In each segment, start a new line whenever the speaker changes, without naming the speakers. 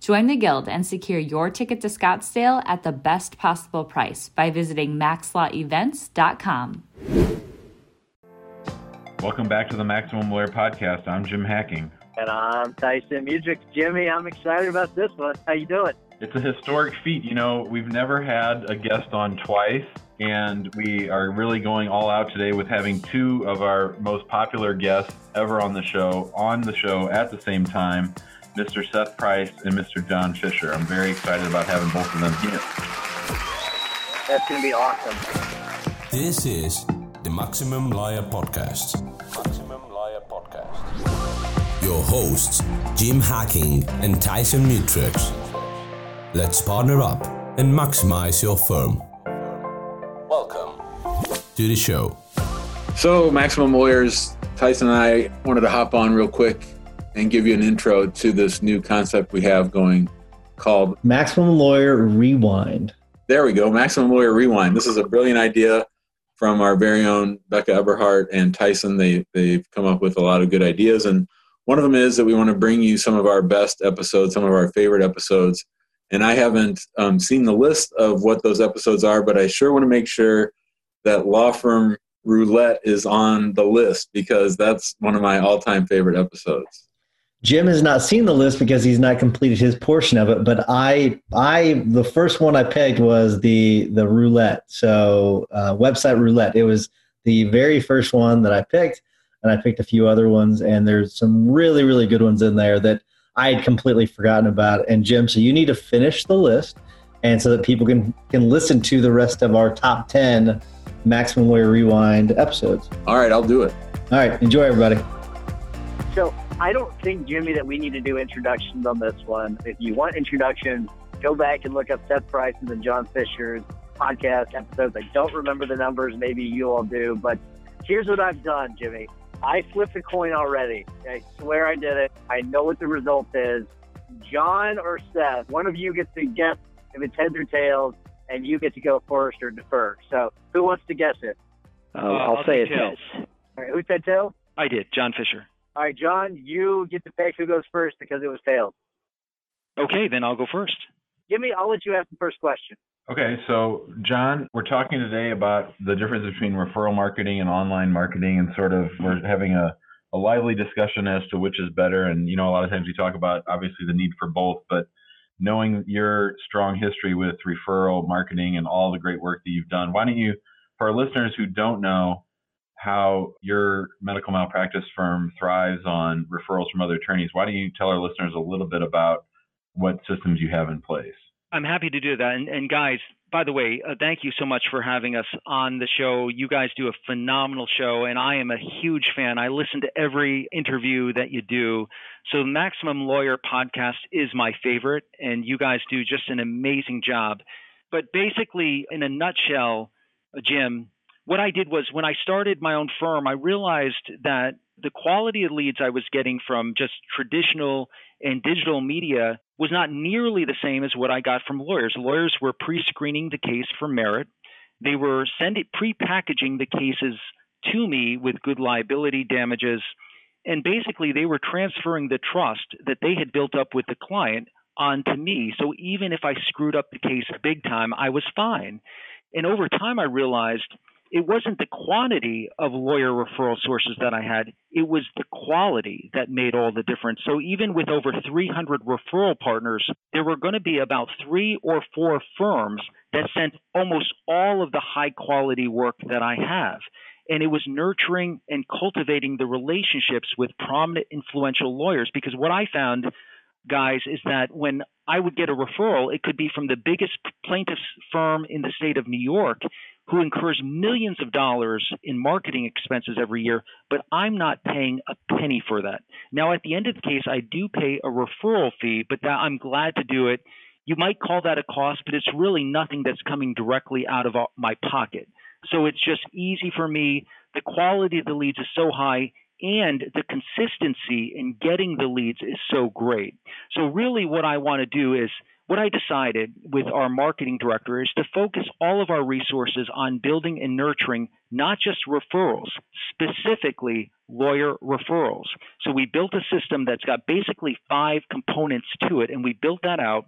Join the Guild and secure your ticket to Scottsdale at the best possible price by visiting maxlawevents.com.
Welcome back to the Maximum Lawyer Podcast. I'm Jim Hacking.
And I'm Tyson Mutrux. Jimmy, I'm excited about this one. How you doing?
It's a historic feat. You know, we've never had a guest on twice, and we are really going all out today with having two of our most popular guests ever on the show on the show at the same time, Mr. Seth Price and Mr. John Fisher. I'm very excited about having both of them here.
That's going to be awesome.
This is the Maximum Liar Podcast. Maximum Lawyer Podcast. Your hosts, Jim Hacking and Tyson Mutrux. Let's partner up and maximize your firm. Welcome to the show.
So, Maximum Lawyers, Tyson and I wanted to hop on real quick and give you an intro to this new concept we have going called
Maximum Lawyer Rewind.
There we go, Maximum Lawyer Rewind. This is a brilliant idea from our very own Becca Eberhardt and Tyson. They they've come up with a lot of good ideas, and one of them is that we want to bring you some of our best episodes, some of our favorite episodes. And I haven't um, seen the list of what those episodes are, but I sure want to make sure that Law Firm Roulette is on the list because that's one of my all-time favorite episodes.
Jim has not seen the list because he's not completed his portion of it. But I, I, the first one I pegged was the the roulette. So uh, website roulette. It was the very first one that I picked, and I picked a few other ones. And there's some really, really good ones in there that I had completely forgotten about. And Jim, so you need to finish the list, and so that people can can listen to the rest of our top ten Maximum Lawyer Rewind episodes.
All right, I'll do it.
All right, enjoy everybody.
So I don't think, Jimmy, that we need to do introductions on this one. If you want introductions, go back and look up Seth Price's and John Fisher's podcast episodes. I don't remember the numbers. Maybe you all do. But here's what I've done, Jimmy. I flipped a coin already. I swear I did it. I know what the result is. John or Seth, one of you gets to guess if it's heads or tails, and you get to go first or defer. So who wants to guess it?
Uh, I'll,
I'll
say it's
tails.
All right, who said tails?
I did, John Fisher.
All right, John, you get to pick who goes first because it was tails.
Okay, then I'll go first.
Give me. I'll let you ask the first question.
Okay, so John, we're talking today about the difference between referral marketing and online marketing, and sort of we're having a, a lively discussion as to which is better. And you know, a lot of times we talk about obviously the need for both, but knowing your strong history with referral marketing and all the great work that you've done, why don't you, for our listeners who don't know how your medical malpractice firm thrives on referrals from other attorneys, why don't you tell our listeners a little bit about what systems you have in place?
I'm happy to do that. And, and guys, by the way, uh, thank you so much for having us on the show. You guys do a phenomenal show, and I am a huge fan. I listen to every interview that you do. So, Maximum Lawyer podcast is my favorite, and you guys do just an amazing job. But basically, in a nutshell, uh, Jim, what I did was when I started my own firm, I realized that the quality of leads I was getting from just traditional and digital media was not nearly the same as what I got from lawyers. Lawyers were pre screening the case for merit, they were sending pre packaging the cases to me with good liability damages. And basically, they were transferring the trust that they had built up with the client onto me. So even if I screwed up the case big time, I was fine. And over time, I realized it wasn't the quantity of lawyer referral sources that I had, it was the quality that made all the difference. So even with over 300 referral partners, there were going to be about three or four firms that sent almost all of the high quality work that I have. And it was nurturing and cultivating the relationships with prominent, influential lawyers. Because what I found, guys, is that when I would get a referral, it could be from the biggest plaintiff's firm in the state of New York who incurs millions of dollars in marketing expenses every year, but I'm not paying a penny for that. Now, at the end of the case, I do pay a referral fee, but that, I'm glad to do it. You might call that a cost, but it's really nothing that's coming directly out of uh, my pocket. So it's just easy for me. The quality of the leads is so high and the consistency in getting the leads is so great. So really what I want to do is what I decided with our marketing director is to focus all of our resources on building and nurturing not just referrals, specifically lawyer referrals. So we built a system that's got basically five components to it, and we built that out.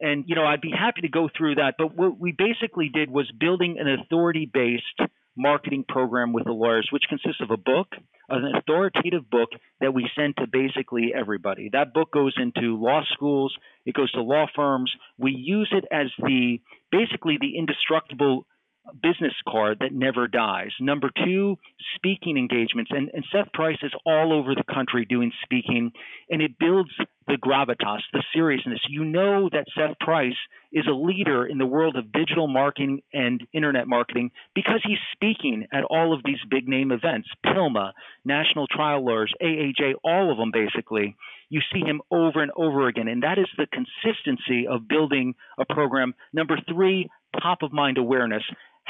And you know, I'd be happy to go through that, but what we basically did was building an authority-based marketing program with the lawyers, which consists of a book, an authoritative book that we send to basically everybody. That book goes into law schools, it goes to law firms. We use it as the basically the indestructible business card that never dies. Number two, speaking engagements. And, and Seth Price is all over the country doing speaking, and it builds the gravitas, the seriousness. You know that Seth Price is a leader in the world of digital marketing and internet marketing because he's speaking at all of these big name events PILMMA, National Trial Lawyers, AAJ, all of them basically. You see him over and over again. And that is the consistency of building a program. Number three, top of mind awareness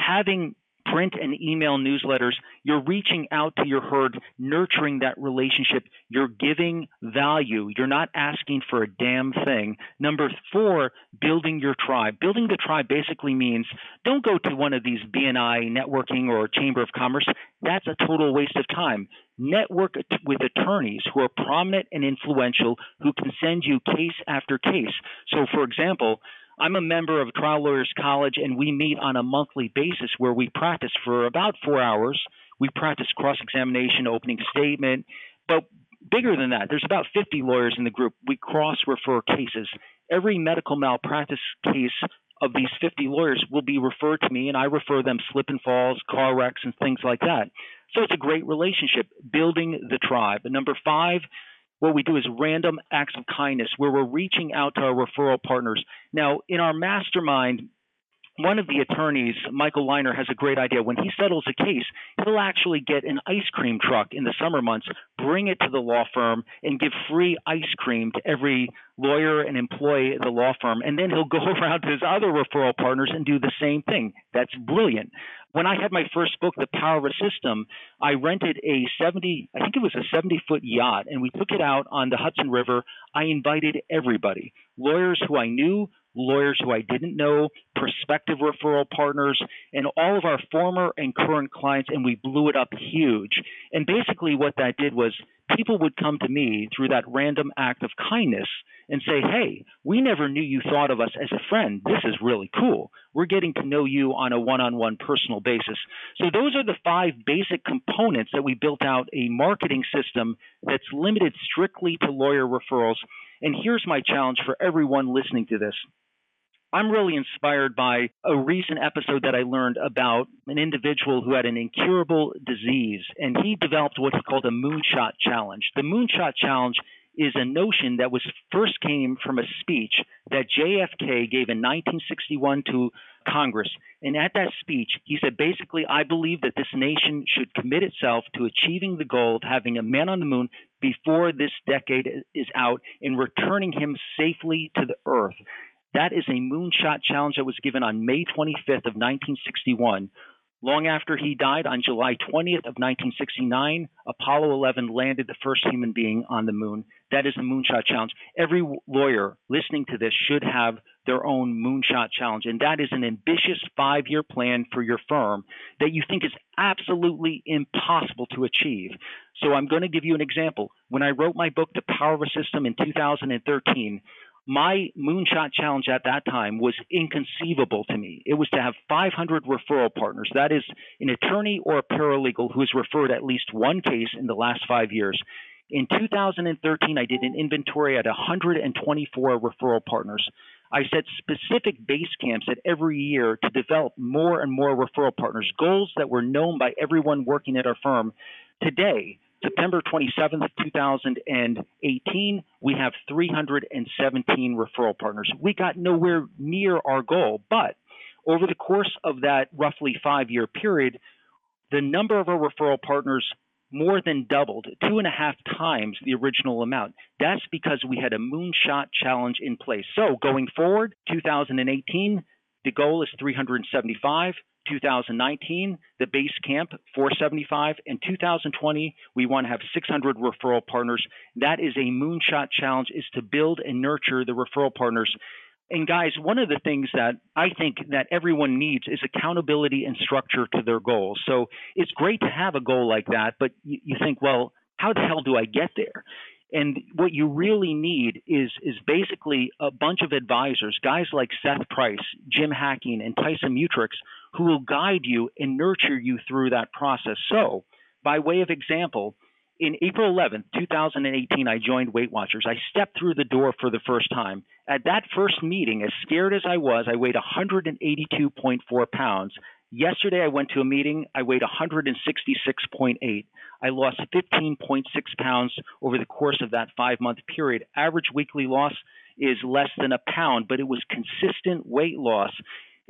having print and email newsletters, you're reaching out to your herd, nurturing that relationship. You're giving value. You're not asking for a damn thing. Number four, building your tribe. Building the tribe basically means don't go to one of these BNI networking or Chamber of Commerce. That's a total waste of time. Network with attorneys who are prominent and influential who can send you case after case. So, for example, I'm a member of Trial Lawyers College, and we meet on a monthly basis where we practice for about four hours. We practice cross examination, opening statement, but bigger than that, there's about 50 lawyers in the group. We cross refer cases. Every medical malpractice case of these 50 lawyers will be referred to me, and I refer them slip and falls, car wrecks, and things like that. So it's a great relationship, building the tribe. And number five, what we do is random acts of kindness where we're reaching out to our referral partners. Now, in our mastermind, one of the attorneys, Michael Leiner, has a great idea. When he settles a case, he'll actually get an ice cream truck in the summer months, bring it to the law firm, and give free ice cream to every lawyer and employee at the law firm. And then he'll go around to his other referral partners and do the same thing. That's brilliant. When I had my first book, The Power of a System, I rented a 70, I think it was a 70 foot yacht, and we took it out on the Hudson River. I invited everybody lawyers who I knew, lawyers who I didn't know, prospective referral partners, and all of our former and current clients, and we blew it up huge. And basically, what that did was people would come to me through that random act of kindness and say, Hey, we never knew you thought of us as a friend. This is really cool. We're getting to know you on a one on one personal basis. So, those are the five basic components that we built out a marketing system that's limited strictly to lawyer referrals. And here's my challenge for everyone listening to this I'm really inspired by a recent episode that I learned about an individual who had an incurable disease, and he developed what he called a moonshot challenge. The moonshot challenge is a notion that was first came from a speech that JFK gave in 1961 to Congress. And at that speech, he said basically, I believe that this nation should commit itself to achieving the goal of having a man on the moon before this decade is out and returning him safely to the earth. That is a moonshot challenge that was given on May 25th of 1961. Long after he died, on July 20th of 1969, Apollo 11 landed the first human being on the moon. That is a moonshot challenge. Every lawyer listening to this should have their own moonshot challenge, and that is an ambitious five-year plan for your firm that you think is absolutely impossible to achieve. So I'm going to give you an example. When I wrote my book, The Power of a System, in 2013, my moonshot challenge at that time was inconceivable to me. It was to have 500 referral partners. That is, an attorney or a paralegal who has referred at least one case in the last five years. In 2013, I did an inventory at 124 referral partners. I set specific base camps at every year to develop more and more referral partners, goals that were known by everyone working at our firm. Today, September 27th, 2018, we have 317 referral partners. We got nowhere near our goal, but over the course of that roughly five year period, the number of our referral partners more than doubled, two and a half times the original amount. That's because we had a moonshot challenge in place. So going forward, 2018, the goal is 375. 2019, the base camp 475, and 2020 we want to have 600 referral partners. That is a moonshot challenge is to build and nurture the referral partners and guys, one of the things that I think that everyone needs is accountability and structure to their goals. So it's great to have a goal like that, but you, think, well, how the hell do I get there? And what you really need is is basically a bunch of advisors, guys like Seth Price, Jim Hacking, and Tyson Mutrux, who will guide you and nurture you through that process. So, by way of example, in April 11th, 2018, I joined Weight Watchers. I stepped through the door for the first time. At that first meeting, as scared as I was, I weighed 182.4 pounds. Yesterday, I went to a meeting. I weighed 166.8. I lost 15.6 pounds over the course of that five month period. Average weekly loss is less than a pound, but it was consistent weight loss.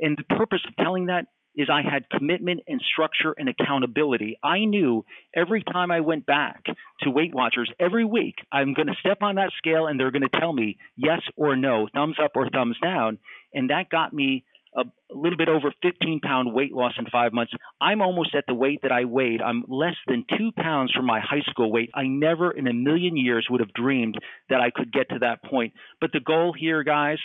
And the purpose of telling that is I had commitment and structure and accountability. I knew every time I went back to Weight Watchers every week, I'm going to step on that scale and they're going to tell me yes or no, thumbs up or thumbs down. And that got me a, little bit over 15 pound weight loss in five months. I'm almost at the weight that I weighed. I'm less than two pounds from my high school weight. I never in a million years would have dreamed that I could get to that point. But the goal here, guys,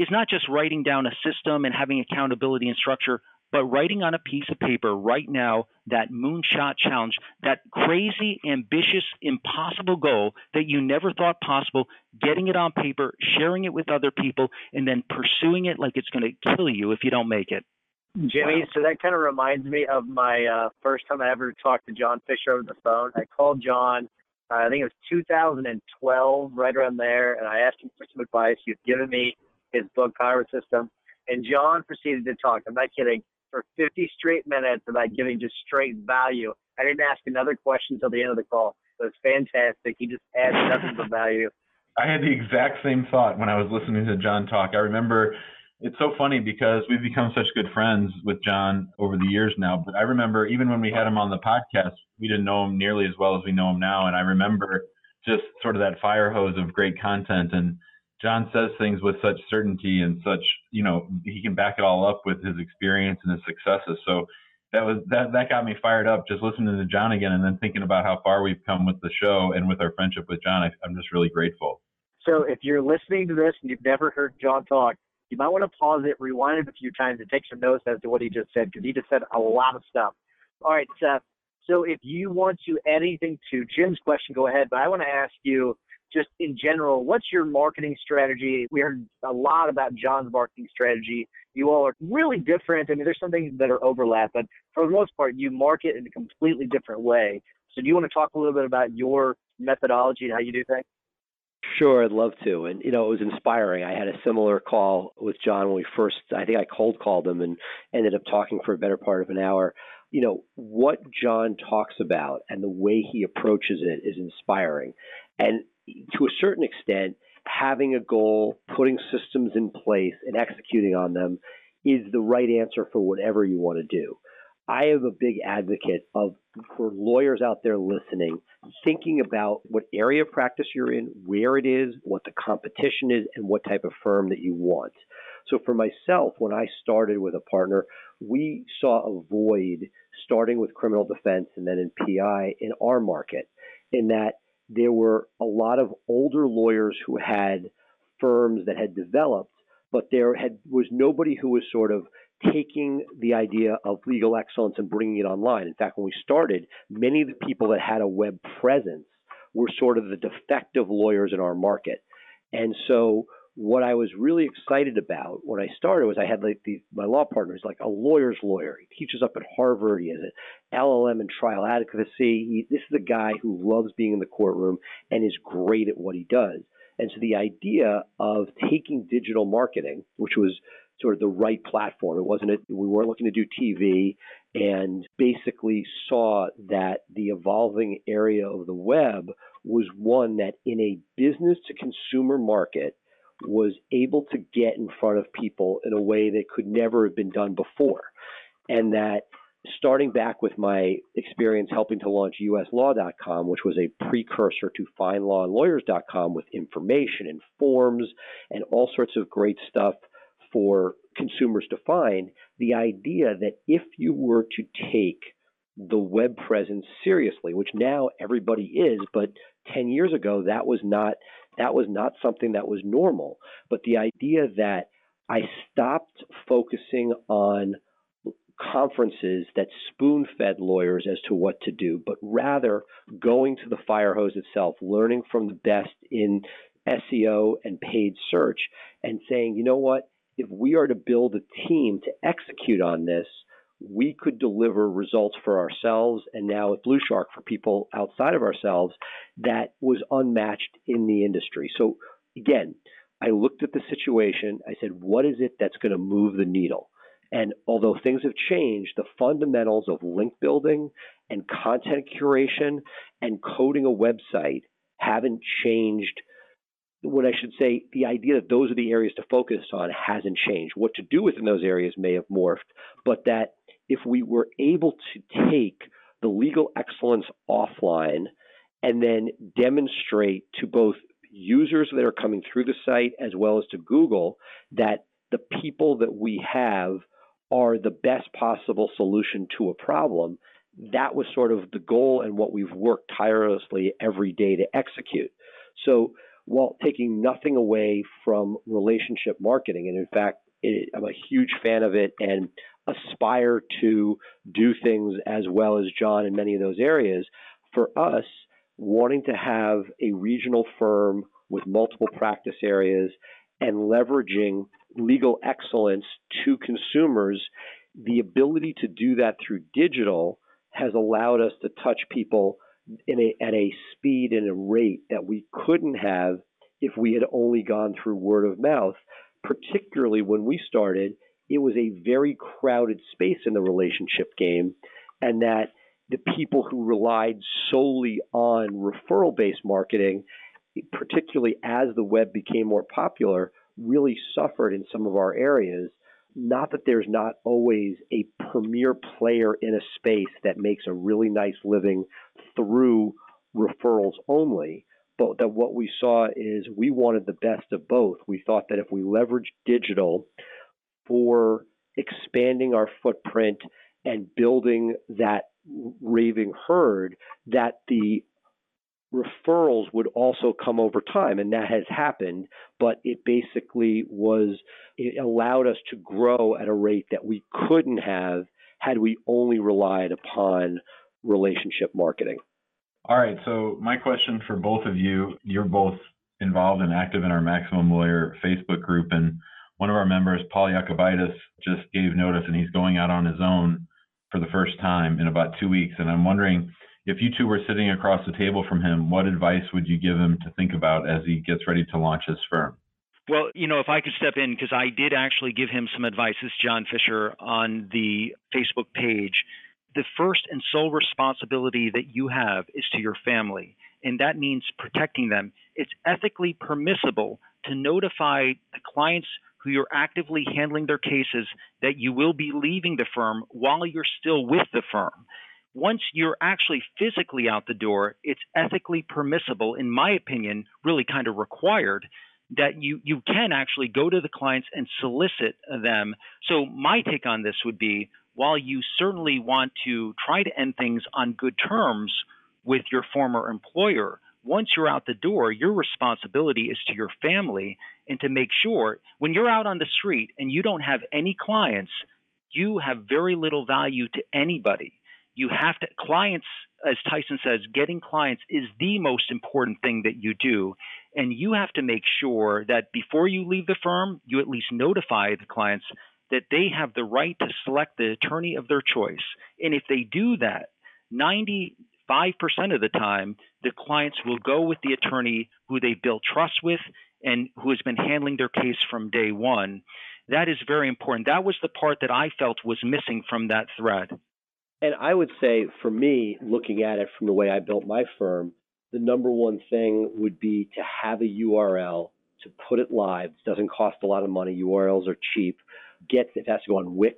is not just writing down a system and having accountability and structure but writing on a piece of paper right now that moonshot challenge, that crazy, ambitious, impossible goal that you never thought possible, getting it on paper, sharing it with other people, and then pursuing it like it's going to kill you if you don't make it.
Jimmy, so that kind of reminds me of my uh, first time I ever talked to John Fisher over the phone. I called John, uh, I think it was 2012, right around there, and I asked him for some advice. He was given me his book, Power System. And John proceeded to talk. I'm not kidding for 50 straight minutes about giving just straight value. I didn't ask another question until the end of the call. It was fantastic. He just adds nothing but value.
I had the exact same thought when I was listening to John talk. I remember it's so funny because we've become such good friends with John over the years now. But I remember even when we had him on the podcast, we didn't know him nearly as well as we know him now. And I remember just sort of that fire hose of great content and John says things with such certainty and such, you know, he can back it all up with his experience and his successes. So that was that that got me fired up just listening to John again and then thinking about how far we've come with the show and with our friendship with John. I, I'm just really grateful.
So if you're listening to this and you've never heard John talk, you might want to pause it, rewind it a few times, and take some notes as to what he just said because he just said a lot of stuff. All right, Seth. So if you want to add anything to Jim's question, go ahead. But I want to ask you just in general, what's your marketing strategy? We heard a lot about John's marketing strategy. You all are really different. I mean, there's some things that are overlap, but for the most part, you market in a completely different way. So, do you want to talk a little bit about your methodology and how you do things?
Sure, I'd love to. And you know, it was inspiring. I had a similar call with John when we first. I think I cold called him and ended up talking for a better part of an hour. You know what John talks about and the way he approaches it is inspiring. And to a certain extent, having a goal, putting systems in place, and executing on them is the right answer for whatever you want to do. I am a big advocate of for lawyers out there listening, thinking about what area of practice you're in, where it is, what the competition is, and what type of firm that you want. So for myself, when I started with a partner, we saw a void starting with criminal defense and then in PI in our market, in that there were a lot of older lawyers who had firms that had developed, but there had was nobody who was sort of taking the idea of legal excellence and bringing it online. In fact, when we started, many of the people that had a web presence were sort of the defective lawyers in our market. And so what I was really excited about when I started was I had like the, my law partner is like a lawyer's lawyer. He teaches up at Harvard. He has an LLM in trial advocacy. He, this is a guy who loves being in the courtroom and is great at what he does. And so the idea of taking digital marketing, which was sort of the right platform, it wasn't a, we weren't looking to do TV, and basically saw that the evolving area of the web was one that in a business to consumer market was able to get in front of people in a way that could never have been done before. And that starting back with my experience helping to launch uslaw.com, which was a precursor to FindLaw and Lawyers.com with information and forms and all sorts of great stuff for consumers to find, the idea that if you were to take the web presence seriously, which now everybody is, but 10 years ago that was not that was not something that was normal. But the idea that I stopped focusing on conferences that spoon fed lawyers as to what to do, but rather going to the fire hose itself, learning from the best in SEO and paid search, and saying, you know what, if we are to build a team to execute on this, we could deliver results for ourselves and now with BluShark for people outside of ourselves that was unmatched in the industry. So again, I looked at the situation. I said, what is it that's going to move the needle? And although things have changed, the fundamentals of link building and content curation and coding a website haven't changed. What I should say, the idea that those are the areas to focus on hasn't changed. What to do within those areas may have morphed, but that if we were able to take the legal excellence offline and then demonstrate to both users that are coming through the site as well as to Google that the people that we have are the best possible solution to a problem. That was sort of the goal and what we've worked tirelessly every day to execute. So, while taking nothing away from relationship marketing, and in fact, it, I'm a huge fan of it and aspire to do things as well as John in many of those areas. For us, wanting to have a regional firm with multiple practice areas and leveraging legal excellence to consumers, the ability to do that through digital has allowed us to touch people a, at a speed and a rate that we couldn't have if we had only gone through word of mouth, particularly when we started. It was a very crowded space in the relationship game, and that the people who relied solely on referral based marketing, particularly as the web became more popular, really suffered in some of our areas. Not that there's not always a premier player in a space that makes a really nice living through referrals only, but that what we saw is we wanted the best of both. We thought that if we leveraged digital for expanding our footprint and building that raving herd, that the referrals would also come over time and that has happened but it basically was it allowed us to grow at a rate that we couldn't have had we only relied upon relationship marketing.
All right so my question for both of you you're both involved and active in our maximum lawyer facebook group and one of our members paul Yakubitis, just gave notice and he's going out on his own for the first time in about two weeks and i'm wondering if you two were sitting across the table from him, what advice would you give him to think about as he gets ready to launch his firm?
Well, you know, if I could step in, because I did actually give him some advice, this John Fisher on the Facebook page. The first and sole responsibility that you have is to your family, and that means protecting them. It's ethically permissible to notify the clients who you're actively handling their cases that you will be leaving the firm while you're still with the firm once you're actually physically out the door, it's ethically permissible, in my opinion, really kind of required that you you can actually go to the clients and solicit them. So my take on this would be while you certainly want to try to end things on good terms with your former employer, once you're out the door, your responsibility is to your family and to make sure when you're out on the street and you don't have any clients, you have very little value to anybody. You have to clients as tyson says getting clients is the most important thing that you do. And you have to make sure that before you leave the firm you at least notify the clients that they have the right to select the attorney of their choice. And if they do that 95% 5% of the time, the clients will go with the attorney who they built trust with and who has been handling their case from day one. That is very important. That was the part that I felt was missing from that thread.
And I would say, for me, looking at it from the way I built my firm, the number one thing would be to have a URL to put it live. It doesn't cost a lot of money. URLs are cheap. Get it has to go on Wix,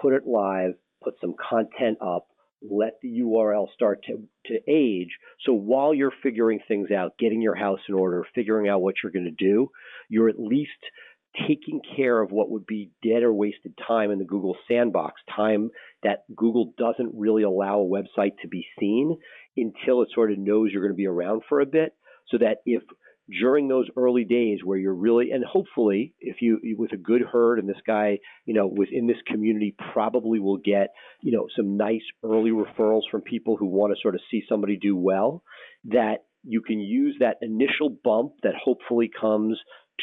put it live, put some content up, let the URL start to, to age. So while you're figuring things out, getting your house in order, figuring out what you're going to do, you're at least taking care of what would be dead or wasted time in the Google sandbox, time that Google doesn't really allow a website to be seen until it sort of knows you're going to be around for a bit. So that if during those early days where you're really and hopefully if you with a good herd and this guy you know within this community probably will get you know some nice early referrals from people who want to sort of see somebody do well that you can use that initial bump that hopefully comes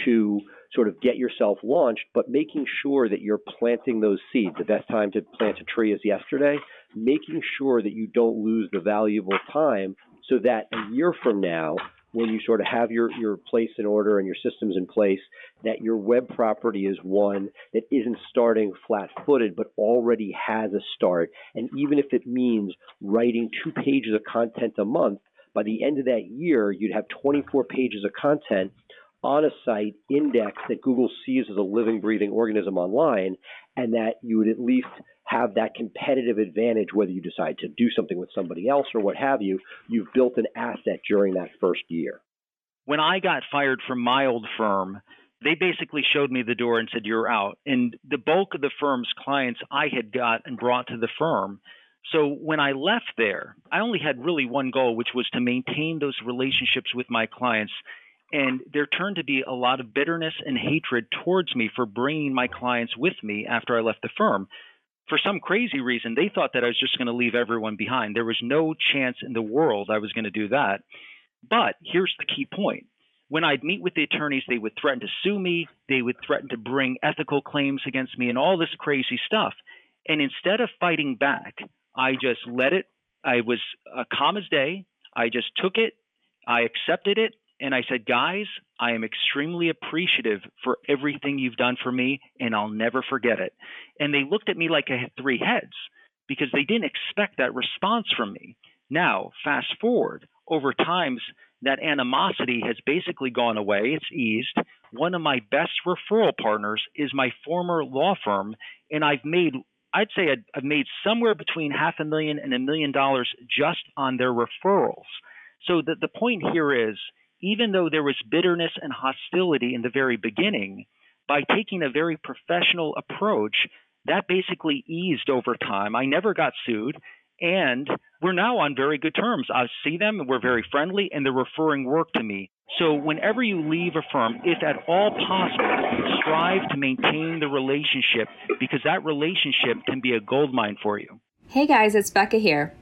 to sort of get yourself launched, but making sure that you're planting those seeds. The best time to plant a tree is yesterday, making sure that you don't lose the valuable time so that a year from now, when you sort of have your, your place in order and your systems in place, that your web property is one that isn't starting flat footed, but already has a start. And even if it means writing two pages of content a month, by the end of that year, you'd have 24 pages of content on a site index that Google sees as a living, breathing organism online, and that you would at least have that competitive advantage whether you decide to do something with somebody else or what have you. You've built an asset during that first year.
When I got fired from my old firm, they basically showed me the door and said, You're out. And the bulk of the firm's clients I had got and brought to the firm. So when I left there, I only had really one goal, which was to maintain those relationships with my clients and there turned to be a lot of bitterness and hatred towards me for bringing my clients with me after I left the firm. For some crazy reason, they thought that I was just going to leave everyone behind. There was no chance in the world I was going to do that. But here's the key point. When I'd meet with the attorneys, they would threaten to sue me, they would threaten to bring ethical claims against me, and all this crazy stuff. And instead of fighting back, I just let it. I was uh, calm as day. I just took it. I accepted it and I said, guys, I am extremely appreciative for everything you've done for me, and I'll never forget it. And they looked at me like I had three heads because they didn't expect that response from me. Now, fast forward, over times, that animosity has basically gone away. It's eased. One of my best referral partners is my former law firm, and I've made I'd say I've made somewhere between half a million and a million dollars just on their referrals. So the, the point here is even though there was bitterness and hostility in the very beginning, by taking a very professional approach, that basically eased over time. I never got sued, and we're now on very good terms. I see them, and we're very friendly, and they're referring work to me. So, whenever you leave a firm, if at all possible, strive to maintain the relationship because that relationship can be a gold mine for you.
Hey guys, it's Becca here.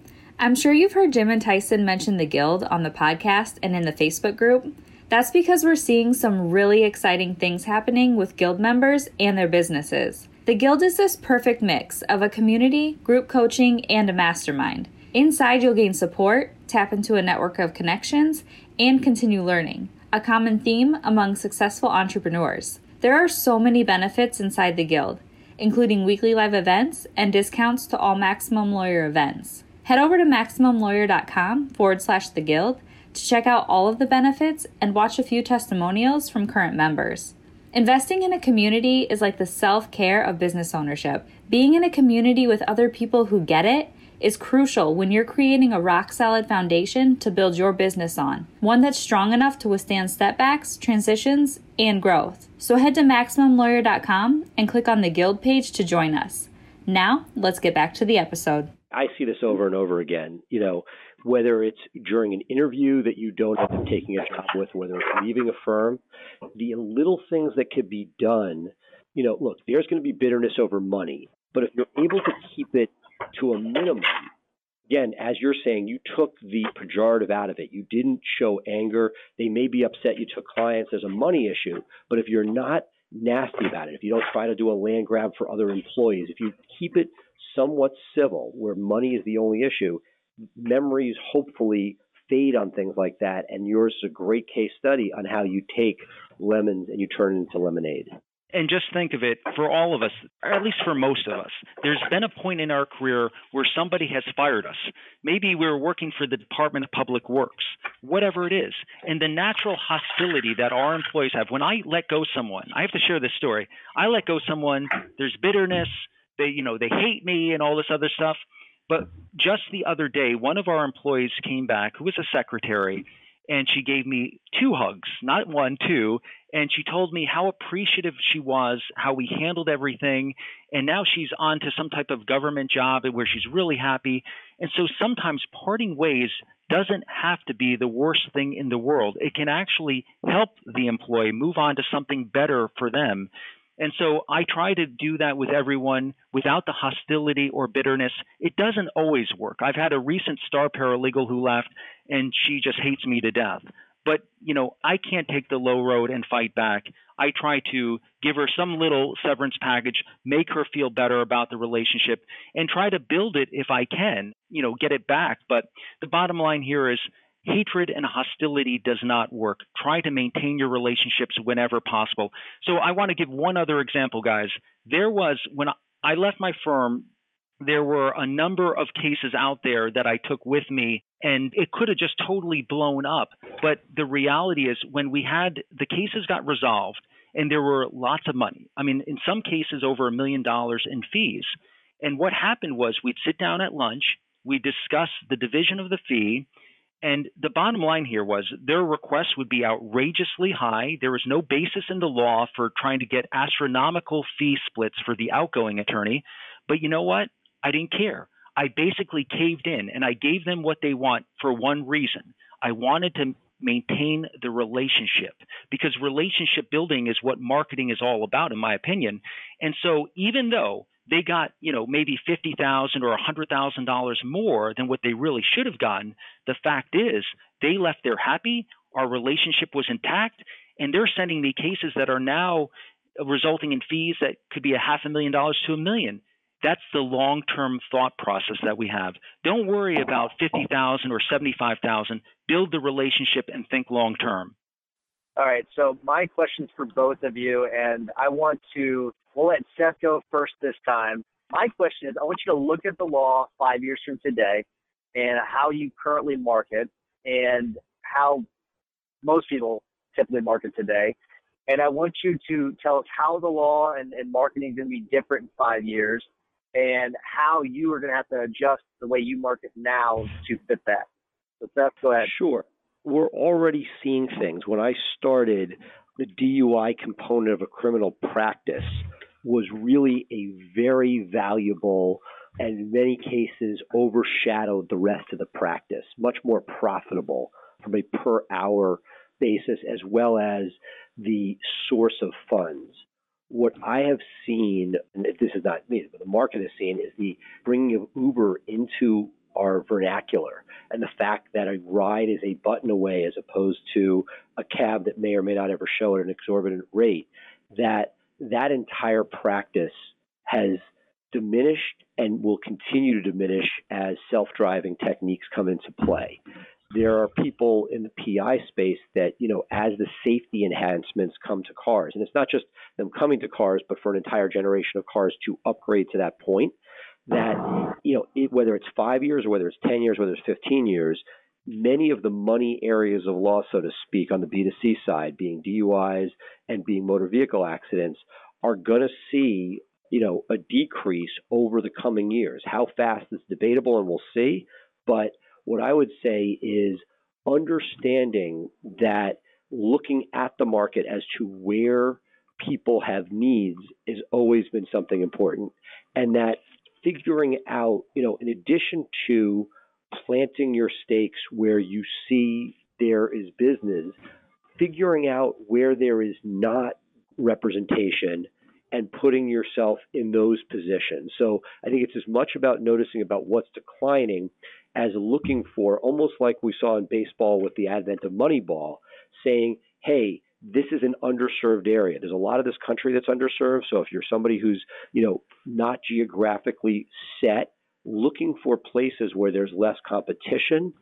I'm sure you've heard Jim and Tyson mention the Guild on the podcast and in the Facebook group. That's because we're seeing some really exciting things happening with Guild members and their businesses. The Guild is this perfect mix of a community, group coaching, and a mastermind. Inside, you'll gain support, tap into a network of connections, and continue learning. A common theme among successful entrepreneurs. There are so many benefits inside the Guild, including weekly live events and discounts to all Maximum Lawyer events. Head over to MaximumLawyer.com forward slash the guild to check out all of the benefits and watch a few testimonials from current members. Investing in a community is like the self care of business ownership. Being in a community with other people who get it is crucial when you're creating a rock solid foundation to build your business on, one that's strong enough to withstand setbacks, transitions, and growth. So head to MaximumLawyer.com and click on the Guild page to join us. Now, let's get back to the episode.
I see this over and over again. You know, whether it's during an interview that you don't end up taking a job with, whether it's leaving a firm, the little things that could be done. You know, look, there's going to be bitterness over money, but if you're able to keep it to a minimum, again, as you're saying, you took the pejorative out of it. You didn't show anger. They may be upset you took clients as a money issue, but if you're not nasty about it, if you don't try to do a land grab for other employees, if you keep it somewhat civil, where money is the only issue, memories hopefully fade on things like that. And yours is a great case study on how you take lemons and you turn it into lemonade.
And just think of it for all of us, or at least for most of us, there's been a point in our career where somebody has fired us. Maybe we were working for the Department of Public Works, whatever it is. And the natural hostility that our employees have. When I let go someone, I have to share this story. I let go someone, there's bitterness, they, you know, they hate me and all this other stuff. But just the other day, one of our employees came back, who was a secretary, and she gave me two hugs, not one, two. And she told me how appreciative she was, how we handled everything. And now she's on to some type of government job where she's really happy. And so sometimes parting ways doesn't have to be the worst thing in the world. It can actually help the employee move on to something better for them. And so I try to do that with everyone without the hostility or bitterness. It doesn't always work. I've had a recent star paralegal who left and she just hates me to death. But, you know, I can't take the low road and fight back. I try to give her some little severance package, make her feel better about the relationship, and try to build it if I can, you know, get it back. But the bottom line here is hatred and hostility does not work. Try to maintain your relationships whenever possible. So I want to give one other example, guys. There was when I left my firm, there were a number of cases out there that I took with me and it could have just totally blown up. But the reality is when we had the cases got resolved and there were lots of money. I mean, in some cases over a million dollars in fees. And what happened was we'd sit down at lunch, we discuss the division of the fee, and the bottom line here was their requests would be outrageously high. There was no basis in the law for trying to get astronomical fee splits for the outgoing attorney. But you know what? I didn't care. I basically caved in and I gave them what they want for one reason. I wanted to maintain the relationship because relationship building is what marketing is all about, in my opinion. And so even though they got, you know, maybe fifty thousand or a hundred thousand dollars more than what they really should have gotten. The fact is, they left there happy. Our relationship was intact, and they're sending me cases that are now resulting in fees that could be a half a million dollars to a million. That's the long-term thought process that we have. Don't worry about fifty thousand or seventy-five thousand. Build the relationship and think long-term.
All right. So my question's for both of you, and I want to we'll let Seth go first this time. My question is, I want you to look at the law five years from today, and how you currently market, and how most people typically market today. And I want you to tell us how the law and, and marketing is going to be different in five years, and how you are going to have to adjust the way you market now to fit that. So Seth, go ahead.
Sure we're already seeing things. When I started, the DUI component of a criminal practice was really a very valuable and in many cases overshadowed the rest of the practice, much more profitable from a per hour basis as well as the source of funds. What I have seen, and this is not me, but the market has seen, is the bringing of Uber into our vernacular and the fact that a ride is a button away as opposed to a cab that may or may not ever show at an exorbitant rate, that that entire practice has diminished and will continue to diminish as self-driving techniques come into play. There are people in the PI space that, you know, as the safety enhancements come to cars, and it's not just them coming to cars, but for an entire generation of cars to upgrade to that point, that you know it, whether it's five years or whether it's ten years, whether it's fifteen years, many of the money areas of law, so to speak, on the B2C side, being DUIs and being motor vehicle accidents, are going to see you know a decrease over the coming years. How fast is debatable, and we'll see. But what I would say is understanding that looking at the market as to where people have needs has always been something important, and that figuring out, you know, in addition to planting your stakes where you see there is business, figuring out where there is not representation and putting yourself in those positions. So I think it's as much about noticing about what's declining as looking for, almost like we saw in baseball with the advent of Moneyball, saying, hey, this is an underserved area. There's a lot of this country that's underserved. So if you're somebody who's, you know, not geographically set looking for places where there's less competition,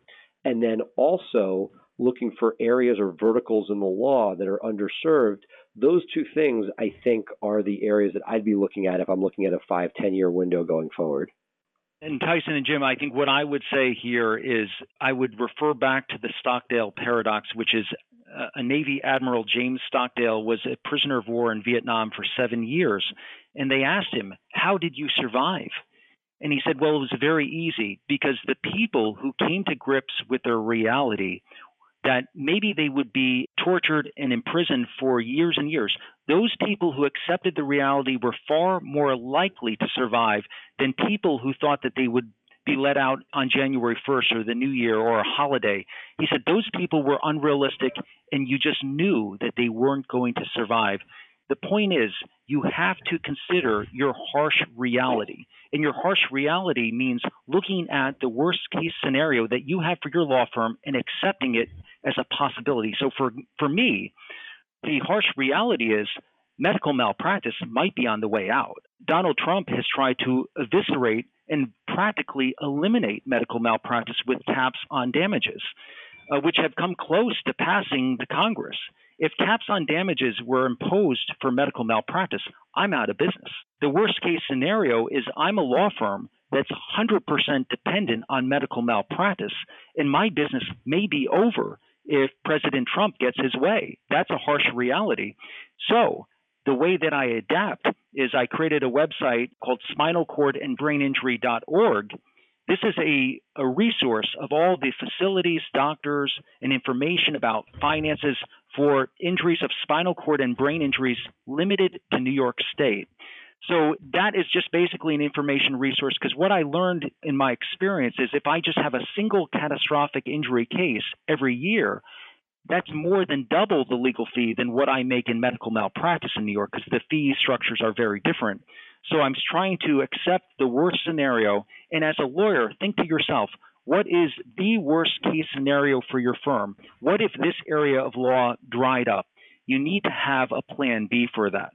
and then also looking for areas or verticals in the law that are underserved. Those two things, I think, are the areas that I'd be looking at if I'm looking at a five, 10 year window going forward.
And Tyson and Jim, I think what I would say here is I would refer back to the Stockdale paradox, which is a Navy Admiral James Stockdale was a prisoner of war in Vietnam for seven years. And they asked him, How did you survive? And he said, Well, it was very easy because the people who came to grips with their reality that maybe they would be tortured and imprisoned for years and years. Those people who accepted the reality were far more likely to survive than people who thought that they would be let out on January 1st or the new year or a holiday. He said those people were unrealistic and you just knew that they weren't going to survive. The point is, you have to consider your harsh reality. And your harsh reality means looking at the worst case scenario that you have for your law firm and accepting it as a possibility. So for, for me, the harsh reality is medical malpractice might be on the way out. Donald Trump has tried to eviscerate and practically eliminate medical malpractice with caps on damages, uh, which have come close to passing the Congress. If caps on damages were imposed for medical malpractice, I'm out of business. The worst case scenario is I'm a law firm that's 100% dependent on medical malpractice, and my business may be over if President Trump gets his way. That's a harsh reality. So, the way that I adapt is I created a website called spinalcordandbraininjury.org. This is a, a resource of all the facilities, doctors, and information about finances for injuries of spinal cord and brain injuries limited to New York State. So that is just basically an information resource because what I learned in my experience is if I just have a single catastrophic injury case every year, that's more than double the legal fee than what I make in medical malpractice in New York because the fee structures are very different. So I'm trying to accept the worst scenario. And as a lawyer, think to yourself, what is the worst case scenario for your firm? What if this area of law dried up? You need to have a plan B for that.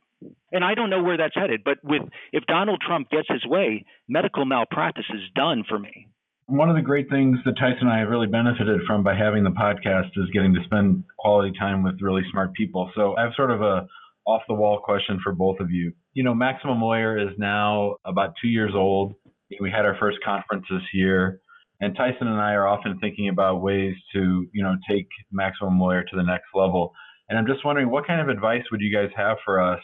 And I don't know where that's headed, but with if Donald Trump gets his way, medical malpractice is done for me
one of the great things that Tyson and I have really benefited from by having the podcast is getting to spend quality time with really smart people. So I have sort of a off the wall question for both of you. You know, Maximum Lawyer is now about two years old. We had our first conference this year, and Tyson and I are often thinking about ways to, you know, take Maximum Lawyer to the next level. And I'm just wondering, what kind of advice would you guys have for us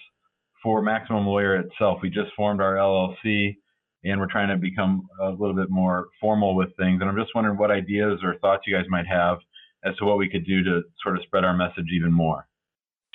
for Maximum Lawyer itself? We just formed our LLC and we're trying to become a little bit more formal with things. And I'm just wondering what ideas or thoughts you guys might have as to what we could do to sort of spread our message even more.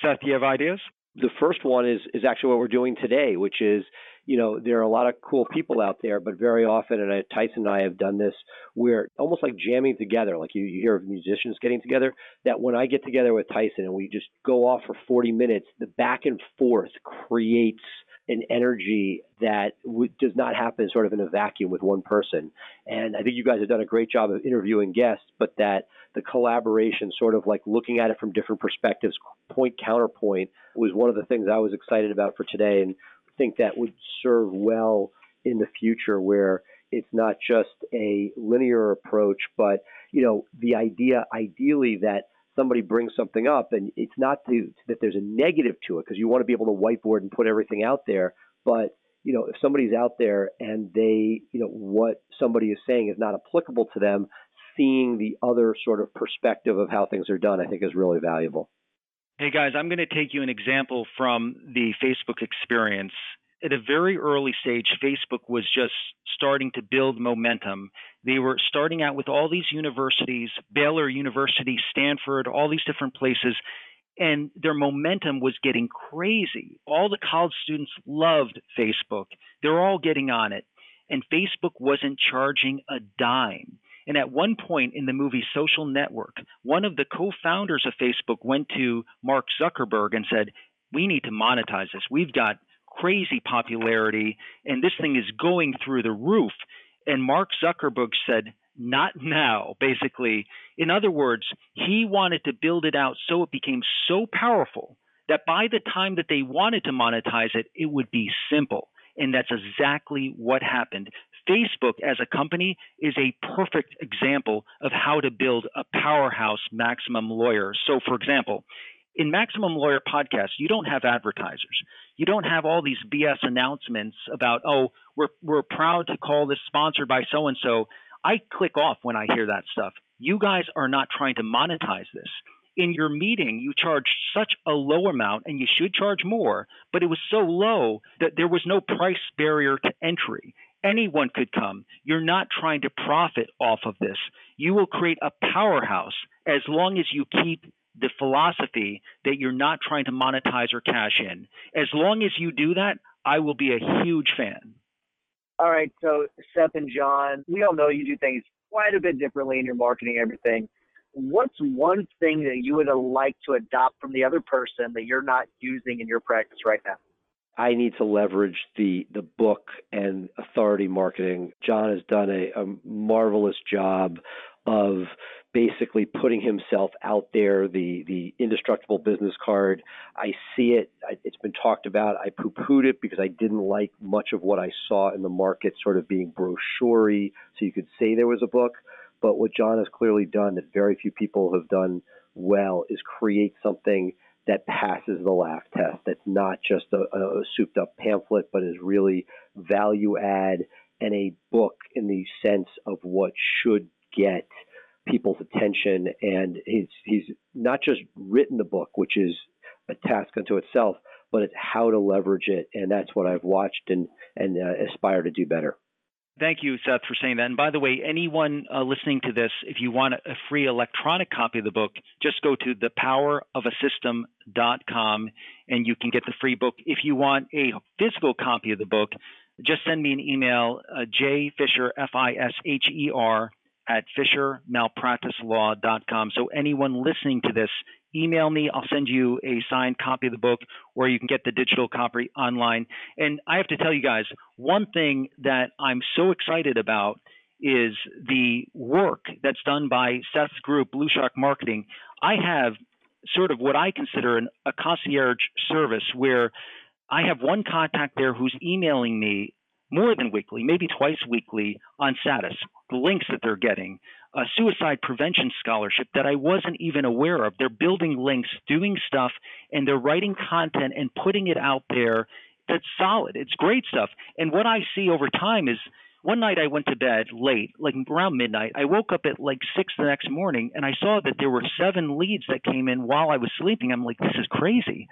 Seth, do you have ideas?
The first one is is actually what we're doing today, which is, you know, there are a lot of cool people out there, but very often, and I, Tyson and I have done this, we're almost like jamming together. Like you, you hear of musicians getting together. That when I get together with Tyson and we just go off for 40 minutes, the back and forth creates an energy that w- does not happen sort of in a vacuum with one person. And I think you guys have done a great job of interviewing guests, but that the collaboration, sort of like looking at it from different perspectives, point counterpoint, was one of the things I was excited about for today, and think that would serve well in the future where it's not just a linear approach, but you know the idea ideally that somebody brings something up, and it's not to, that there's a negative to it because you want to be able to whiteboard and put everything out there. But you know, if somebody's out there and they, you know, what somebody is saying is not applicable to them, seeing the other sort of perspective of how things are done, I think is really valuable.
Hey guys, I'm going to take you an example from the Facebook experience at a very early stage, Facebook was just starting to build momentum. They were starting out with all these universities, Baylor University, Stanford, all these different places, and their momentum was getting crazy. All the college students loved Facebook. They're all getting on it. And Facebook wasn't charging a dime. And at one point in the movie Social Network, one of the co founders of Facebook went to Mark Zuckerberg and said, We need to monetize this. We've got crazy popularity, and this thing is going through the roof. And Mark Zuckerberg said, not now, basically. In other words, he wanted to build it out so it became so powerful that by the time that they wanted to monetize it, it would be simple. And that's exactly what happened. Facebook as a company is a perfect example of how to build a powerhouse maximum lawyer. So, for example, in Maximum Lawyer podcast, you don't have advertisers. You don't have all these BS announcements about, oh, we're, we're proud to call this sponsored by so and so. I click off when I hear that stuff. You guys are not trying to monetize this. In your meeting, you charged such a low amount, and you should charge more, but it was so low that there was no price barrier to entry. Anyone could come. You're not trying to profit off of this. You will create a powerhouse as long as you keep the philosophy that you're not trying to monetize or cash in. As long as you do that, I will be a huge fan.
All right, so Seth and John, we all know you do things quite a bit differently in your marketing, everything. What's one thing that you would like to adopt from the other person that you're not using in your practice right now?
I need to leverage the the book and authority marketing. John has done a, a marvelous job of basically putting himself out there, the the indestructible business card. I see it. It's been talked about. I poo-pooed it because I didn't like much of what I saw in the market, sort of being brochure so you could say there was a book. But what John has clearly done that very few people have done well is create something that passes the laugh test. That's not just a, a souped up pamphlet, but is really value add and a book in the sense of what should get people's attention. And he's he's not just written the book, which is a task unto itself, but it's how to leverage it. And that's what I've watched and and uh, aspire to do better.
Thank you, Seth, for saying that. And by the way, anyone uh, listening to this, if you want a free electronic copy of the book, just go to thepowerofasystem.com and you can get the free book. If you want a physical copy of the book, just send me an email, uh, jfisher, F-I-S-H-E-R, at fishermalpracticelaw.com. So anyone listening to this, email me. I'll send you a signed copy of the book, or you can get the digital copy online. And I have to tell you guys, one thing that I'm so excited about is the work that's done by Seth's group, BluShark Marketing. I have sort of what I consider an, a concierge service where I have one contact there who's emailing me more than weekly, maybe twice weekly on status, links that they're getting, a suicide prevention scholarship that I wasn't even aware of. They're building links, doing stuff, and they're writing content and putting it out there that's solid. It's great stuff. And what I see over time is one night I went to bed late, like around midnight. I woke up at like six the next morning and I saw that there were seven leads that came in while I was sleeping. I'm like, this is crazy.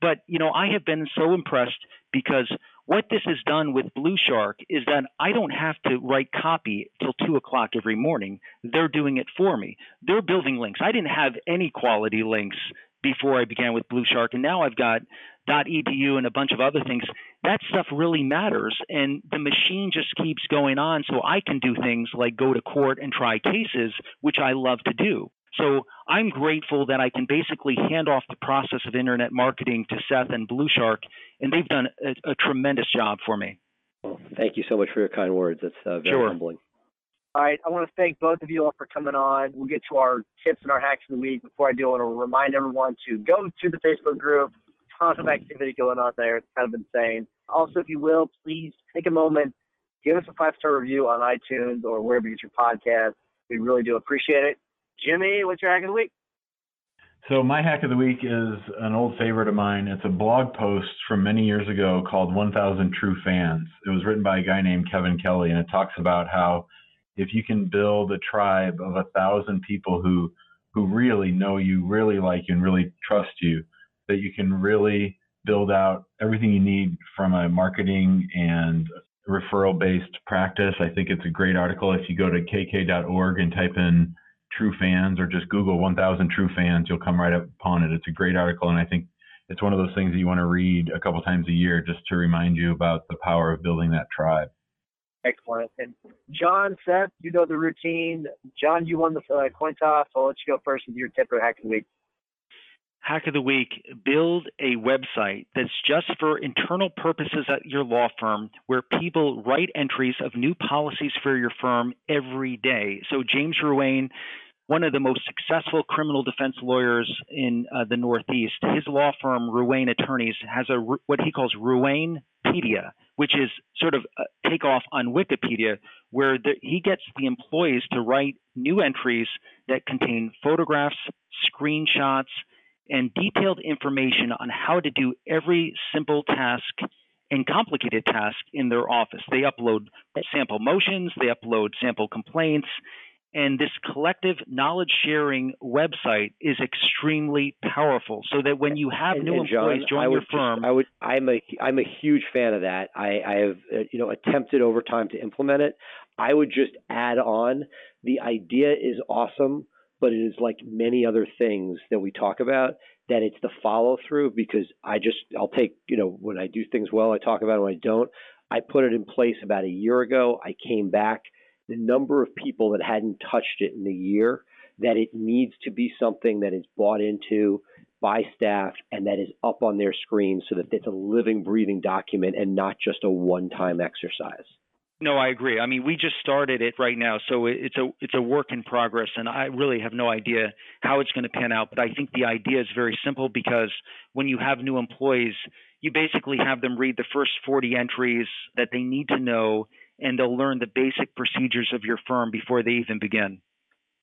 But, you know, I have been so impressed because what this has done with Blue Shark is that I don't have to write copy till two o'clock every morning. They're doing it for me. They're building links. I didn't have any quality links before I began with BluShark, and now I've got .edu and a bunch of other things. That stuff really matters, and the machine just keeps going on, so I can do things like go to court and try cases, which I love to do. So I'm grateful that I can basically hand off the process of internet marketing to Seth and BluShark, and they've done a, a tremendous job for me.
Well, thank you so much for your kind words. It's uh, very
sure.
humbling.
All right, I want to thank both of you all for coming on. We'll get to our tips and our hacks of the week. Before I do, I want to remind everyone to go to the Facebook group. Tons of activity going on there. It's kind of insane. Also, if you will, please take a moment, give us a five star review on iTunes or wherever you get your podcast. We really do appreciate it. Jimmy, what's your hack of the week?
So my hack of the week is an old favorite of mine. It's a blog post from many years ago called 1000 True Fans. It was written by a guy named Kevin Kelly and it talks about how if you can build a tribe of a thousand people who who really know you, really like you and really trust you, that you can really build out everything you need from a marketing and referral based practice. I think it's a great article. If you go to kk.org and type in true fans or just Google 1000 true fans, you'll come right up upon it. It's a great article. And I think it's one of those things that you want to read a couple times a year just to remind you about the power of building that tribe.
Excellent. And John, Seth, you know the routine. John, you won the uh, coin toss. I'll let you go first with your tip or hack of the week.
Hack of the week build a website that's just for internal purposes at your law firm where people write entries of new policies for your firm every day. So, James Ruane one of the most successful criminal defense lawyers in uh, the Northeast. His law firm, Ruane Attorneys, has a what he calls Ruanepedia, which is sort of a takeoff on Wikipedia, where the, he gets the employees to write new entries that contain photographs, screenshots, and detailed information on how to do every simple task and complicated task in their office. They upload sample motions, they upload sample complaints, and this collective knowledge sharing website is extremely powerful. So that when you have
and,
new
and John,
employees join your firm,
just, I would I'm a I'm a huge fan of that. I, I have uh, you know attempted over time to implement it. I would just add on the idea is awesome, but it is like many other things that we talk about that it's the follow through because I just I'll take you know when I do things well I talk about it when I don't. I put it in place about a year ago. I came back the number of people that hadn't touched it in a year, that it needs to be something that is bought into by staff and that is up on their screen so that it's a living, breathing document and not just a one time exercise.
No, I agree. I mean, we just started it right now, so it's a it's a work in progress, and I really have no idea how it's going to pan out. But I think the idea is very simple because when you have new employees, you basically have them read the first 40 entries that they need to know and they'll learn the basic procedures of your firm before they even begin.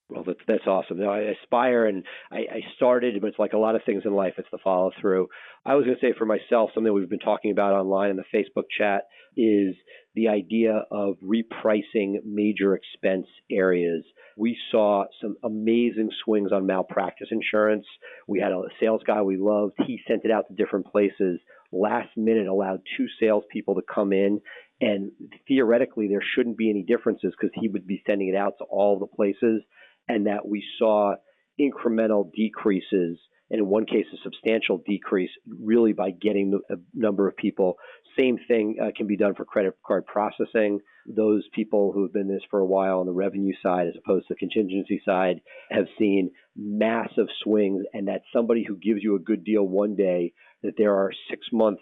Well, that's that's awesome. Now, I aspire, and I, I started, but it's like a lot of things in life. It's the follow through. I was going to say for myself, something we've been talking about online in the Facebook chat is the idea of repricing major expense areas. We saw some amazing swings on malpractice insurance. We had a sales guy we loved. He sent it out to different places. Last minute, allowed two salespeople to come in and theoretically, there shouldn't be any differences because he would be sending it out to all the places, and that we saw incremental decreases, and in one case, a substantial decrease, really by getting a number of people. Same thing uh, can be done for credit card processing. Those people who have been this for a while on the revenue side, as opposed to the contingency side, have seen massive swings, and that somebody who gives you a good deal one day, that there are six months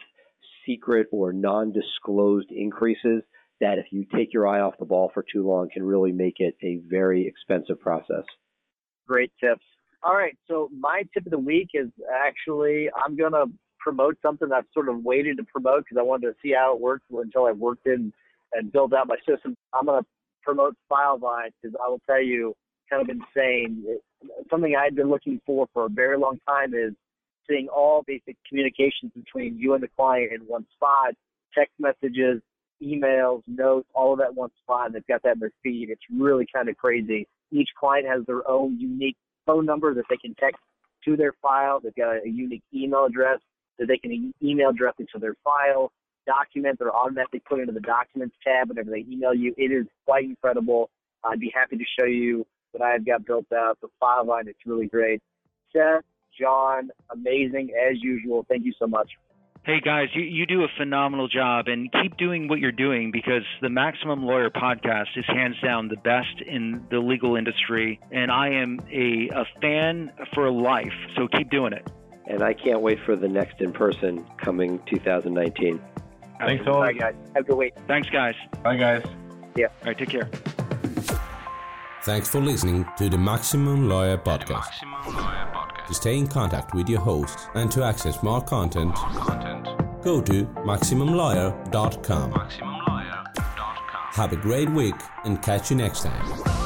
secret or non-disclosed increases that if you take your eye off the ball for too long can really make it a very expensive process.
Great tips. All right, so my tip of the week is actually I'm gonna promote something I've sort of waited to promote because I wanted to see how it works until I worked in and built out my system. I'm gonna promote FileVine because I will tell you, kind of insane. It, something I had been looking for for a very long time is seeing all basic communications between you and the client in one spot, text messages, emails, notes, all of that one spot, and they've got that in their feed. It's really kind of crazy. Each client has their own unique phone number that they can text to their file. They've got a, unique email address that they can email directly to their file. Documents are automatically put into the Documents tab whenever they email you. It is quite incredible. I'd be happy to show you what I've got built out. The Filevine, it's really great. Seth, John, amazing as usual. Thank you so much.
Hey guys, you, you do a phenomenal job and keep doing what you're doing because the Maximum Lawyer podcast is hands down the best in the legal industry. And I am a, a fan for life. So keep doing it.
And I can't wait for the next in person coming 2019.
Thanks all.
Bye, guys. Have a good week.
Thanks, guys.
Bye, guys.
Yeah.
All right, take care.
Thanks for listening to the Maximum Lawyer Podcast. To stay in contact with your host and to access more content, go to MaximumLawyer.com. Have a great week and catch you next time.